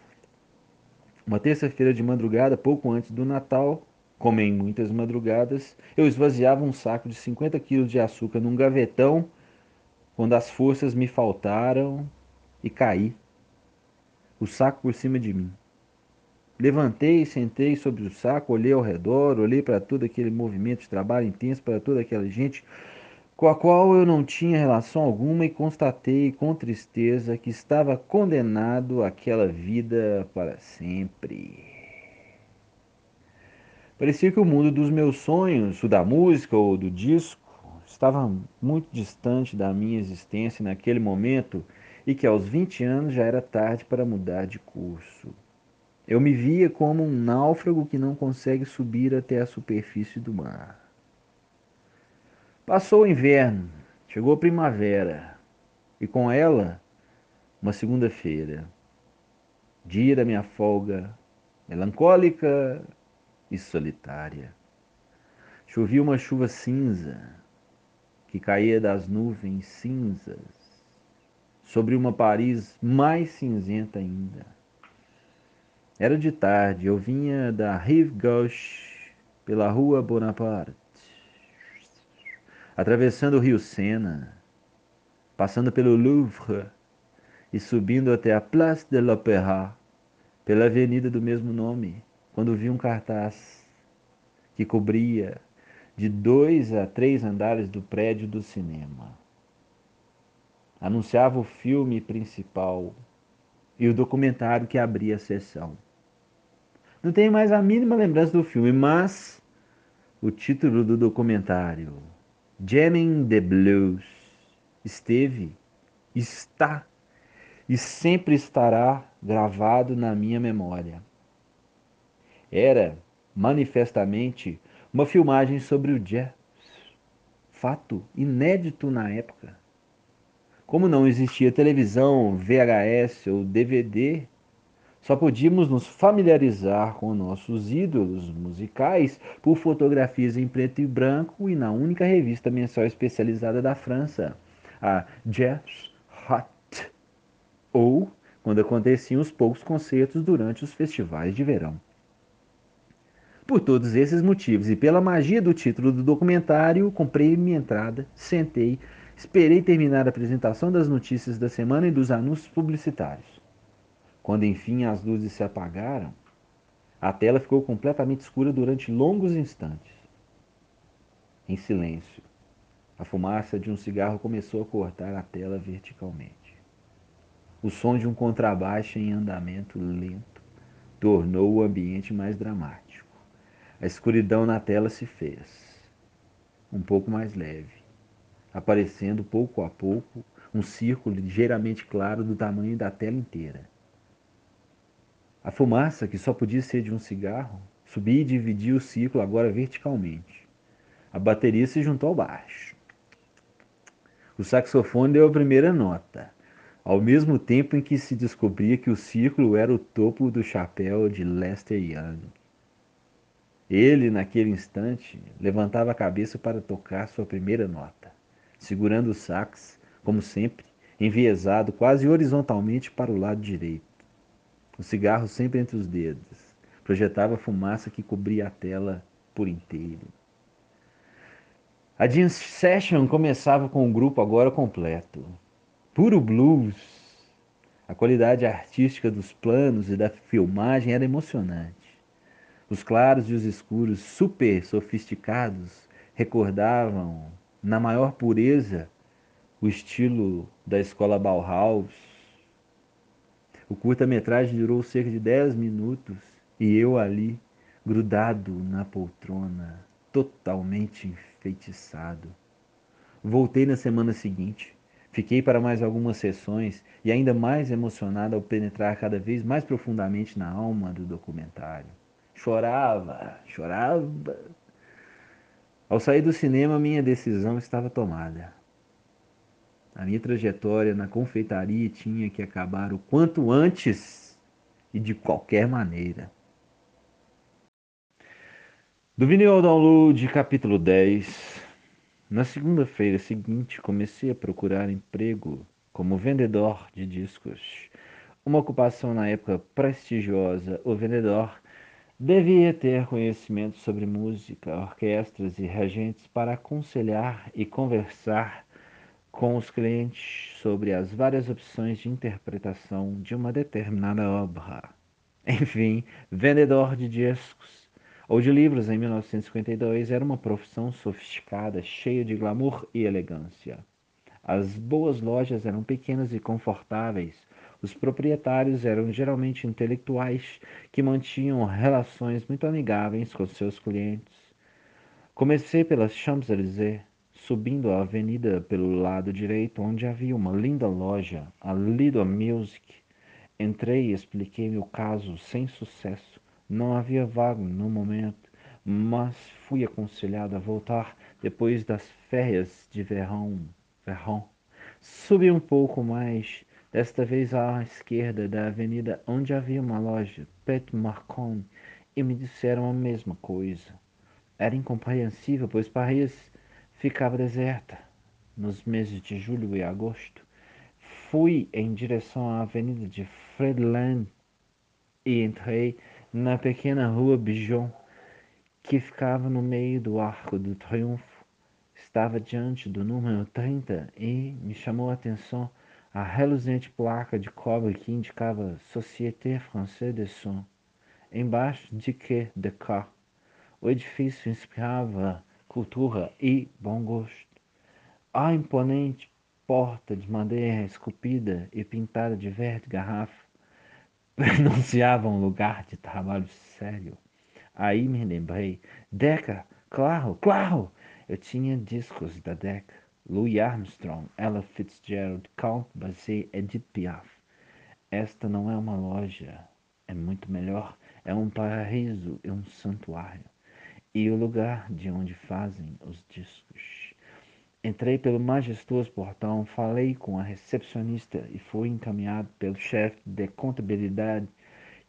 Uma terça-feira de madrugada, pouco antes do Natal, Como em muitas madrugadas, eu esvaziava um saco de 50 quilos de açúcar num gavetão quando as forças me faltaram e caí. O saco por cima de mim. Levantei, sentei sobre o saco, olhei ao redor, olhei para todo aquele movimento de trabalho intenso, para toda aquela gente com a qual eu não tinha relação alguma e constatei com tristeza que estava condenado àquela vida para sempre. Parecia que o mundo dos meus sonhos, o da música ou do disco, estava muito distante da minha existência naquele momento e que aos 20 anos já era tarde para mudar de curso. Eu me via como um náufrago que não consegue subir até a superfície do mar. Passou o inverno, chegou a primavera e com ela uma segunda-feira, dia da minha folga, melancólica e solitária. Chovia uma chuva cinza que caía das nuvens cinzas sobre uma Paris mais cinzenta ainda. Era de tarde, eu vinha da Rive Gauche pela rua Bonaparte, atravessando o rio Sena, passando pelo Louvre e subindo até a Place de l'Opéra, pela avenida do mesmo nome, quando vi um cartaz que cobria de dois a três andares do prédio do cinema. Anunciava o filme principal e o documentário que abria a sessão. Não tenho mais a mínima lembrança do filme, mas o título do documentário, Jamming the Blues, esteve, está e sempre estará gravado na minha memória. Era, manifestamente, uma filmagem sobre o jazz, fato inédito na época. Como não existia televisão, VHS ou DVD, só podíamos nos familiarizar com nossos ídolos musicais por fotografias em preto e branco e na única revista mensal especializada da França, a Jazz Hot, ou quando aconteciam os poucos concertos durante os festivais de verão. Por todos esses motivos e pela magia do título do documentário, comprei minha entrada, sentei, esperei terminar a apresentação das notícias da semana e dos anúncios publicitários. Quando enfim as luzes se apagaram, a tela ficou completamente escura durante longos instantes. Em silêncio, a fumaça de um cigarro começou a cortar a tela verticalmente. O som de um contrabaixo em andamento lento tornou o ambiente mais dramático. A escuridão na tela se fez um pouco mais leve, aparecendo pouco a pouco um círculo ligeiramente claro do tamanho da tela inteira. A fumaça, que só podia ser de um cigarro, subia e dividia o ciclo agora verticalmente. A bateria se juntou ao baixo. O saxofone deu a primeira nota, ao mesmo tempo em que se descobria que o círculo era o topo do chapéu de Lester Young. Ele, naquele instante, levantava a cabeça para tocar sua primeira nota, segurando o sax, como sempre, enviesado quase horizontalmente para o lado direito o cigarro sempre entre os dedos. Projetava fumaça que cobria a tela por inteiro. A Jam Session começava com o grupo agora completo. Puro blues. A qualidade artística dos planos e da filmagem era emocionante. Os claros e os escuros super sofisticados recordavam, na maior pureza, o estilo da escola Bauhaus, o curta-metragem durou cerca de 10 minutos e eu ali, grudado na poltrona, totalmente enfeitiçado. Voltei na semana seguinte. Fiquei para mais algumas sessões e ainda mais emocionado ao penetrar cada vez mais profundamente na alma do documentário. Chorava, chorava. Ao sair do cinema, minha decisão estava tomada. A minha trajetória na confeitaria tinha que acabar o quanto antes e de qualquer maneira. Do vinil ao download, capítulo 10. Na segunda-feira seguinte, comecei a procurar emprego como vendedor de discos. Uma ocupação na época prestigiosa. O vendedor Devia ter conhecimento sobre música, orquestras e regentes para aconselhar e conversar com os clientes sobre as várias opções de interpretação de uma determinada obra. Enfim, vendedor de discos ou de livros em 1952 era uma profissão sofisticada, cheia de glamour e elegância. As boas lojas eram pequenas e confortáveis. Os proprietários eram geralmente intelectuais que mantinham relações muito amigáveis com seus clientes. Comecei pelas Champs-Élysées, subindo a avenida pelo lado direito, onde havia uma linda loja, a Lido Music. Entrei e expliquei meu caso sem sucesso. Não havia vaga no momento, mas fui aconselhado a voltar depois das férias de verão. verão. Subi um pouco mais, desta vez à esquerda da avenida, onde havia uma loja, Pet Marcon, e me disseram a mesma coisa. Era incompreensível, pois ficava deserta nos meses de julho e agosto. Fui em direção à avenida de Fredland e entrei na pequena rua Bijon, que ficava no meio do Arco do Triunfo. Estava diante do número 30 e me chamou a atenção a reluzente placa de cobre que indicava Société Française de Son. Embaixo de que de cá. O edifício inspirava cultura e bom gosto. A imponente porta de madeira esculpida e pintada de verde garrafa pronunciava um lugar de trabalho sério. Aí me lembrei, Deca, claro, claro, eu tinha discos da Deca, Louis Armstrong, Ella Fitzgerald, Count Basie, Edith Piaf. Esta não é uma loja, é muito melhor, é um paraíso e um santuário e o lugar de onde fazem os discos. Entrei pelo majestoso portão, falei com a recepcionista e fui encaminhado pelo chefe de contabilidade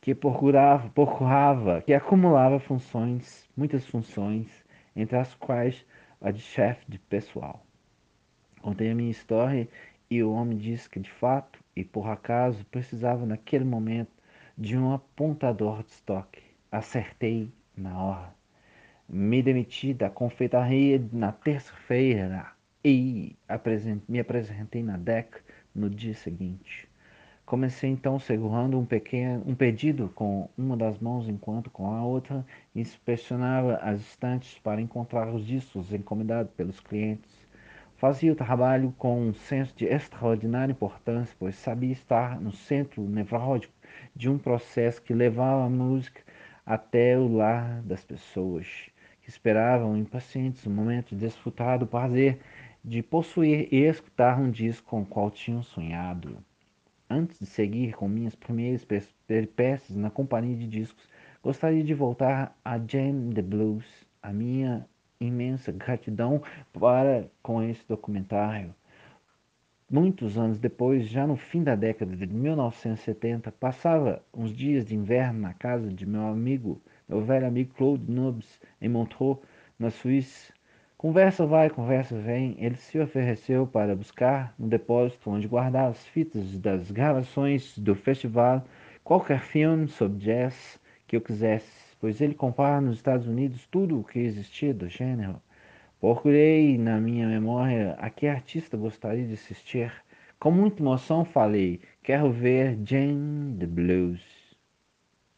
que procurava, procurava, que acumulava funções, muitas funções, entre as quais a de chefe de pessoal. Contei a minha história e o homem disse que de fato e por acaso precisava naquele momento de um apontador de estoque. Acertei na hora. Me demiti da confeitaria na terça-feira e me apresentei na DEC no dia seguinte. Comecei então segurando um pequeno um pedido com uma das mãos enquanto com a outra inspecionava as estantes para encontrar os discos encomendados pelos clientes. Fazia o trabalho com um senso de extraordinária importância, pois sabia estar no centro nevrálgico de um processo que levava a música até o lar das pessoas esperavam impacientes o momento de desfrutar do prazer de possuir e escutar um disco com o qual tinham sonhado. Antes de seguir com minhas primeiras peripécias na companhia de discos, gostaria de voltar a Jam the Blues, a minha imensa gratidão para com esse documentário. Muitos anos depois, já no fim da década de 1970, passava uns dias de inverno na casa de meu amigo meu velho amigo Claude Nubs, em Montreux, na Suíça. Conversa vai, conversa vem. Ele se ofereceu para buscar no depósito onde guardar as fitas das gravações do festival qualquer filme sobre jazz que eu quisesse, pois ele compara nos Estados Unidos tudo o que existia do gênero. Procurei na minha memória a que artista gostaria de assistir. Com muita emoção falei: quero ver Jane the Blues.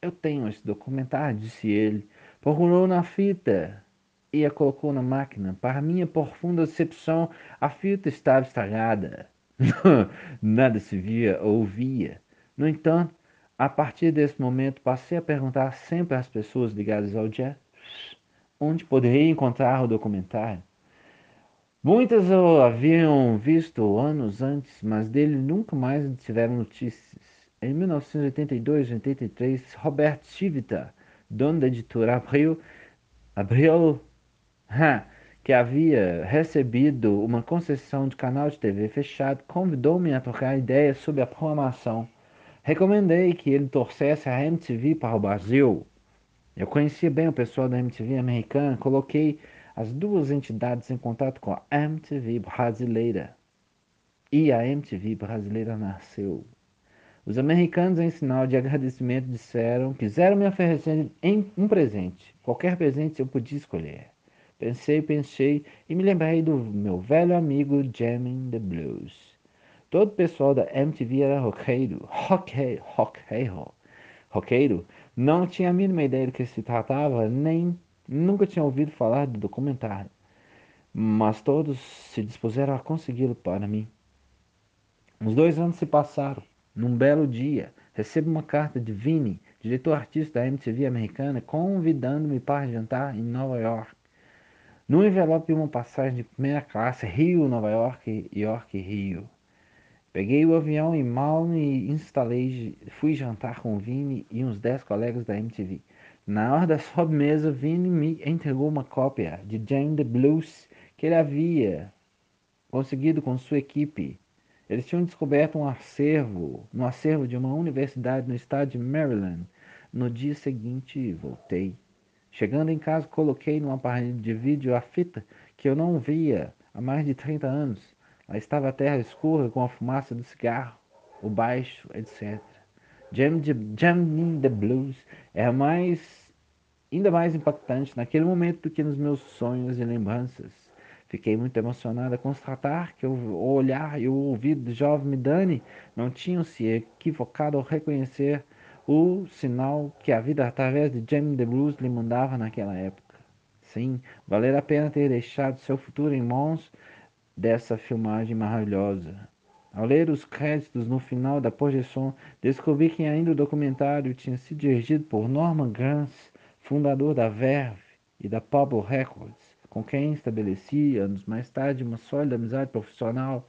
Eu tenho esse documentário, disse ele. Procurou na fita e a colocou na máquina. Para minha profunda decepção, a fita estava estragada. Nada se via ou ouvia. No entanto, a partir desse momento, passei a perguntar sempre às pessoas ligadas ao jazz onde poderia encontrar o documentário. Muitas o haviam visto anos antes, mas dele nunca mais tiveram notícias. Em 1982 83, Robert Civita, dono da editora Abril, Abril que havia recebido uma concessão de canal de TV fechado, convidou-me a trocar ideias sobre a programação. Recomendei que ele torcesse a MTV para o Brasil. Eu conhecia bem o pessoal da MTV americana, coloquei as duas entidades em contato com a MTV brasileira. E a MTV brasileira nasceu. Os americanos, em sinal de agradecimento, disseram: quiseram me oferecer um presente, qualquer presente eu podia escolher. Pensei, pensei e me lembrei do meu velho amigo Jamming the Blues. Todo o pessoal da MTV era roqueiro, roqueiro, roqueiro, roqueiro. Não tinha a mínima ideia do que se tratava, nem nunca tinha ouvido falar do documentário. Mas todos se dispuseram a consegui-lo para mim. Uns dois anos se passaram. Num belo dia, recebo uma carta de Vini, diretor artista da MTV americana, convidando-me para jantar em Nova York. No envelope uma passagem de primeira classe, Rio, Nova York, York, Rio. Peguei o avião em mal me instalei, fui jantar com Vini e uns dez colegas da MTV. Na hora da sobremesa, Vini me entregou uma cópia de Jane the Blues que ele havia conseguido com sua equipe eles tinham descoberto um acervo, no acervo de uma universidade no estado de Maryland. No dia seguinte, voltei. Chegando em casa, coloquei no aparelho de vídeo a fita que eu não via há mais de 30 anos. Lá estava a terra escura com a fumaça do cigarro, o baixo, etc. Jam, Jam the Blues era mais, ainda mais impactante naquele momento do que nos meus sonhos e lembranças. Fiquei muito emocionado a constatar que o olhar e o ouvido do jovem Midani não tinham se equivocado ao reconhecer o sinal que a vida através de Jamie the Blues lhe mandava naquela época. Sim, valer a pena ter deixado seu futuro em mãos dessa filmagem maravilhosa. Ao ler os créditos no final da projeção, descobri que ainda o documentário tinha sido dirigido por Norman Granz, fundador da Verve e da Pablo Records com quem estabeleci anos mais tarde uma sólida amizade profissional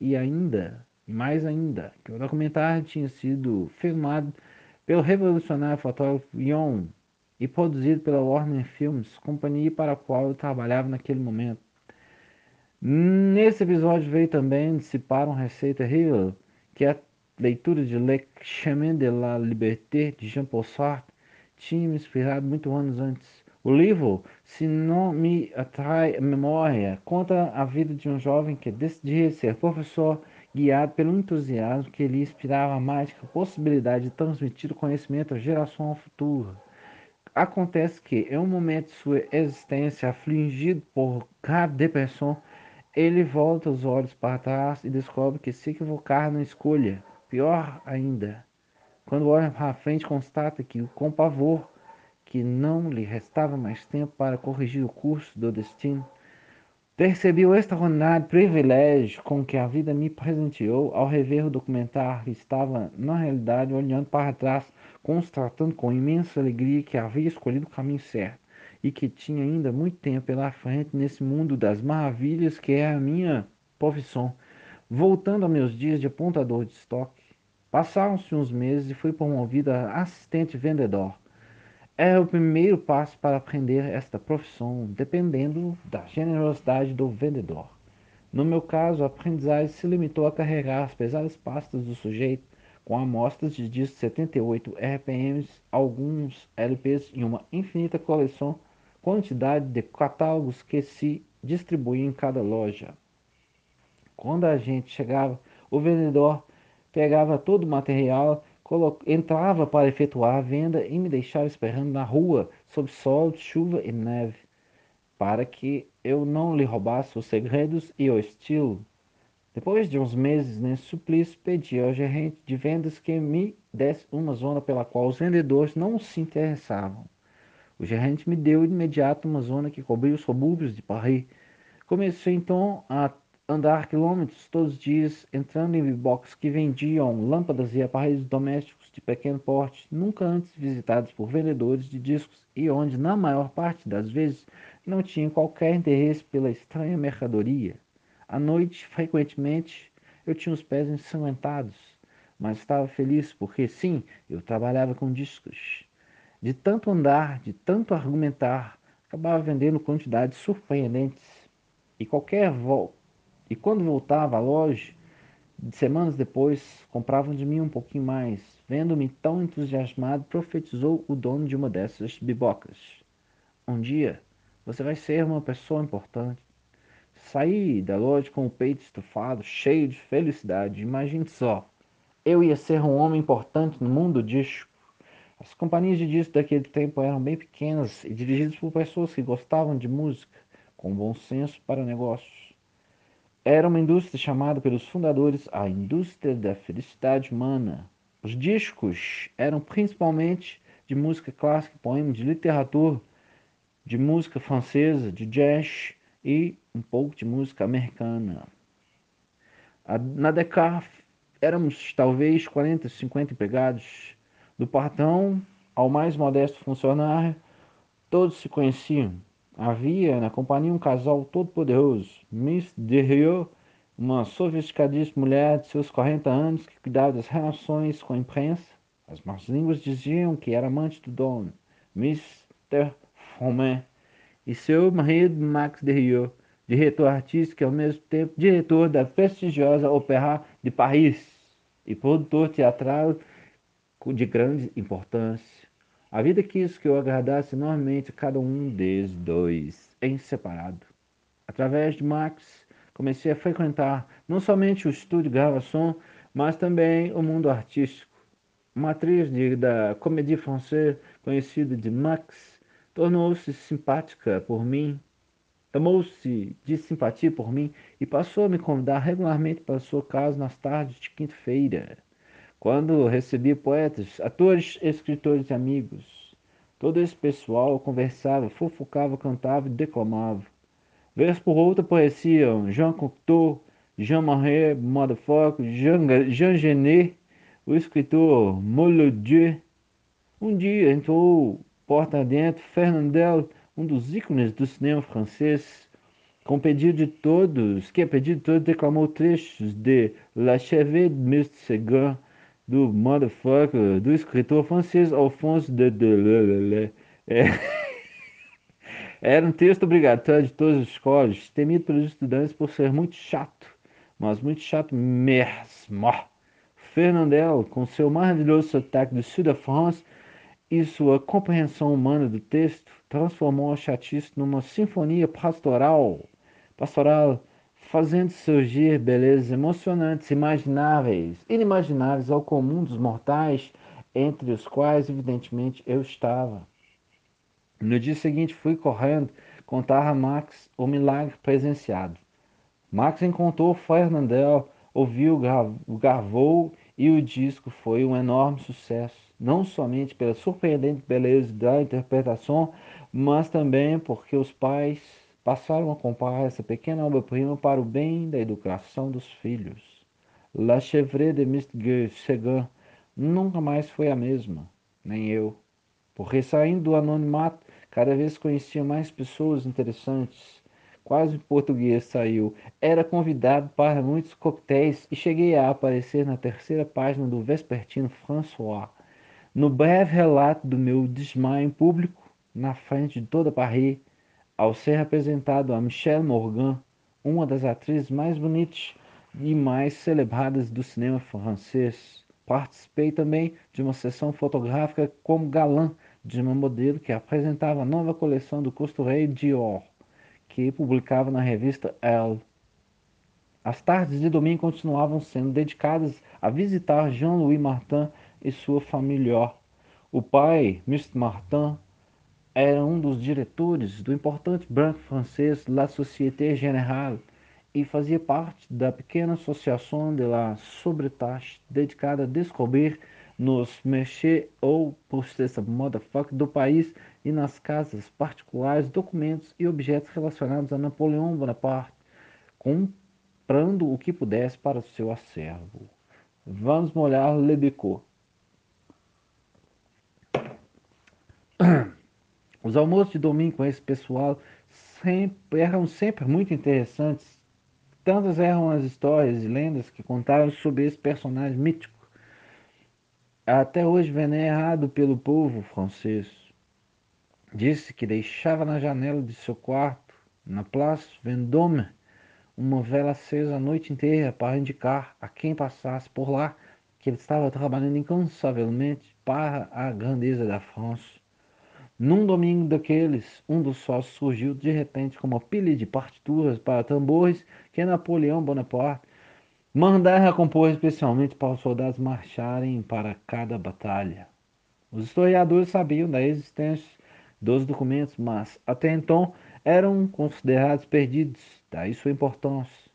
e ainda, e mais ainda, que o documentário tinha sido filmado pelo revolucionário fotógrafo Yon e produzido pela Warner Films, companhia para a qual eu trabalhava naquele momento. Nesse episódio veio também dissipar uma receita que é a leitura de Le Chemin de la Liberté de Jean-Paul Sartre tinha me inspirado muito anos antes. O livro, se não me atrai a memória, conta a vida de um jovem que decidia ser professor, guiado pelo entusiasmo que lhe inspirava a mágica possibilidade de transmitir o conhecimento à geração futura. Acontece que, em um momento de sua existência afligido por grave depressão, ele volta os olhos para trás e descobre que se equivocar na escolha. Pior ainda, quando olha para frente, constata que, com pavor, que não lhe restava mais tempo para corrigir o curso do destino. Percebi o extraordinário privilégio com que a vida me presenteou ao rever o documentário estava, na realidade, olhando para trás, constatando com imensa alegria que havia escolhido o caminho certo e que tinha ainda muito tempo pela frente nesse mundo das maravilhas que é a minha profissão. Voltando a meus dias de apontador de estoque, passaram-se uns meses e fui promovido a assistente vendedor é o primeiro passo para aprender esta profissão, dependendo da generosidade do vendedor. No meu caso, a aprendizagem se limitou a carregar as pesadas pastas do sujeito com amostras de discos 78 RPMs, alguns LPs e uma infinita coleção, quantidade de catálogos que se distribuíam em cada loja. Quando a gente chegava, o vendedor pegava todo o material entrava para efetuar a venda e me deixava esperando na rua, sob sol, chuva e neve, para que eu não lhe roubasse os segredos e o estilo. Depois de uns meses nesse suplício, pedi ao gerente de vendas que me desse uma zona pela qual os vendedores não se interessavam. O gerente me deu de imediato uma zona que cobria os subúrbios de Paris. Comecei então a andar quilômetros todos os dias entrando em boxes que vendiam lâmpadas e aparelhos domésticos de pequeno porte, nunca antes visitados por vendedores de discos e onde, na maior parte das vezes, não tinham qualquer interesse pela estranha mercadoria. À noite, frequentemente, eu tinha os pés ensanguentados, mas estava feliz porque, sim, eu trabalhava com discos. De tanto andar, de tanto argumentar, acabava vendendo quantidades surpreendentes. E qualquer volta e quando voltava à loja, semanas depois, compravam de mim um pouquinho mais. Vendo-me tão entusiasmado, profetizou o dono de uma dessas bibocas. Um dia, você vai ser uma pessoa importante. Saí da loja com o peito estufado, cheio de felicidade. Imagine só. eu ia ser um homem importante no mundo disco. As companhias de disco daquele tempo eram bem pequenas e dirigidas por pessoas que gostavam de música, com bom senso para negócios. Era uma indústria chamada pelos fundadores a indústria da felicidade humana. Os discos eram principalmente de música clássica, poema, de literatura, de música francesa, de jazz e um pouco de música americana. Na Decaf éramos talvez 40, 50 empregados. Do patrão ao mais modesto funcionário, todos se conheciam. Havia na companhia um casal todo poderoso, Miss Derriot, uma sofisticadíssima mulher de seus 40 anos que cuidava das relações com a imprensa. As más línguas diziam que era amante do dono, Mr. Froment, e seu marido Max Derriot, diretor artístico e ao mesmo tempo diretor da prestigiosa Opéra de Paris e produtor teatral de grande importância. A vida quis que eu agradasse enormemente cada um deles dois, em separado. Através de Max, comecei a frequentar não somente o estúdio de gravação, mas também o mundo artístico. Uma atriz de, da comédie française conhecida de Max tornou-se simpática por mim, tomou-se de simpatia por mim e passou a me convidar regularmente para sua casa nas tardes de quinta-feira, quando recebia poetas, atores, escritores e amigos. Todo esse pessoal conversava, fofocava, cantava e declamava. Vez por outra apareciam Jean Cocteau, Jean-Marie Motherfucker, Jean, Jean Genet, o escritor Molodieu. Um dia entrou porta dentro Fernandel, um dos ícones do cinema francês, com pedido de todos, que a pedido de todos declamou trechos de La Chevée de Mr. Seguin, do Motherfucker, do escritor francês Alphonse de Deleuze. É. Era um texto obrigatório de todas as escolas, temido pelos estudantes por ser muito chato, mas muito chato mesmo. Fernandel, com seu maravilhoso sotaque do sul da França e sua compreensão humana do texto, transformou a chatice numa sinfonia pastoral, pastoral, fazendo surgir belezas emocionantes, imagináveis, inimagináveis ao comum dos mortais, entre os quais, evidentemente, eu estava. No dia seguinte fui correndo contar a Max o milagre presenciado. Max encontrou Fernandel, ouviu, gravou e o disco foi um enorme sucesso, não somente pela surpreendente beleza da interpretação, mas também porque os pais passaram a comprar essa pequena obra-prima para o bem da educação dos filhos. La Chevre de Mr. Seguin nunca mais foi a mesma, nem eu, porque saindo do anonimato Cada vez conhecia mais pessoas interessantes. Quase o português saiu. Era convidado para muitos coquetéis e cheguei a aparecer na terceira página do Vespertino François. No breve relato do meu desmaio em público, na frente de toda Paris, ao ser apresentado a Michelle Morgan, uma das atrizes mais bonitas e mais celebradas do cinema francês. Participei também de uma sessão fotográfica como galã de uma modelo que apresentava a nova coleção do costureiro Dior, que publicava na revista Elle. As tardes de domingo continuavam sendo dedicadas a visitar Jean-Louis Martin e sua família. O pai, Mr. Martin, era um dos diretores do importante banco francês La Société Générale e fazia parte da pequena associação de la Sobretage dedicada a descobrir nos mexer ou processa motherfucker do país e nas casas particulares, documentos e objetos relacionados a Napoleão Bonaparte, comprando o que pudesse para o seu acervo. Vamos molhar Lebecot. Os almoços de domingo com esse pessoal sempre, eram sempre muito interessantes. Tantas eram as histórias e lendas que contaram sobre esse personagem mítico até hoje venerado pelo povo francês. Disse que deixava na janela de seu quarto, na Place Vendôme, uma vela acesa a noite inteira para indicar a quem passasse por lá que ele estava trabalhando incansavelmente para a grandeza da França. Num domingo daqueles, um dos sócios surgiu de repente com uma pilha de partituras para tambores que Napoleão Bonaparte Mandar recompor especialmente para os soldados marcharem para cada batalha. Os historiadores sabiam da existência dos documentos, mas até então eram considerados perdidos, daí sua importância.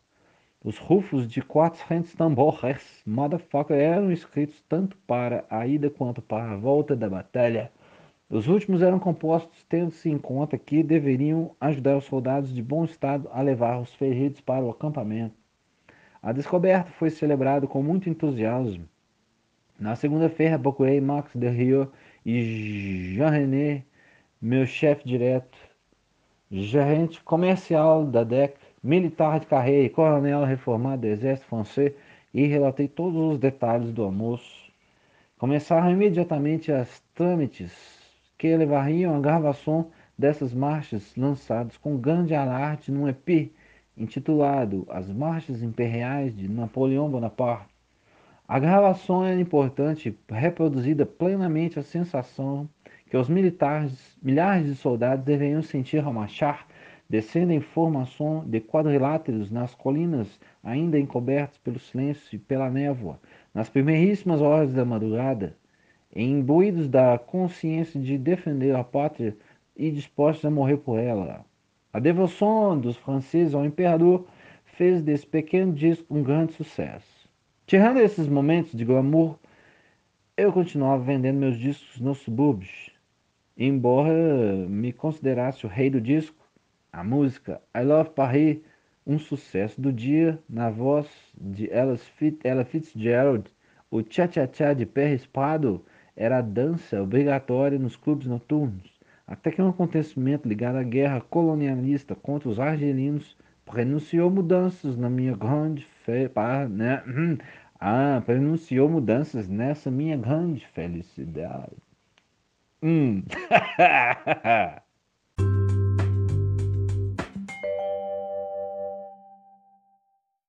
Os rufos de 400 tambores, motherfucker, eram escritos tanto para a ida quanto para a volta da batalha. Os últimos eram compostos tendo-se em conta que deveriam ajudar os soldados de bom estado a levar os feridos para o acampamento. A descoberta foi celebrada com muito entusiasmo. Na segunda-feira, procurei Max de Rio e Jean-René, meu chefe direto, gerente comercial da DEC, militar de carreira e coronel reformado do exército francês, e relatei todos os detalhes do almoço. Começaram imediatamente as trâmites que levariam a gravação dessas marchas lançadas com grande alarde num EP intitulado As Marchas Imperiais de Napoleão Bonaparte. A gravação era importante, reproduzida plenamente a sensação que os militares, milhares de soldados deveriam sentir ao marchar, descendo em formação de quadriláteros nas colinas ainda encobertas pelo silêncio e pela névoa, nas primeiríssimas horas da madrugada, imbuídos da consciência de defender a pátria e dispostos a morrer por ela. A devoção dos franceses ao imperador fez desse pequeno disco um grande sucesso. Tirando esses momentos de glamour, eu continuava vendendo meus discos nos subúrbios. Embora me considerasse o rei do disco, a música I Love Paris, um sucesso do dia, na voz de Ella Fitzgerald, o tchá-tchá-tchá de pé rispado era a dança obrigatória nos clubes noturnos até que um acontecimento ligado à guerra colonialista contra os argelinos prenunciou mudanças na minha grande fé, né? Hum, ah, prenunciou mudanças nessa minha grande felicidade. Hum.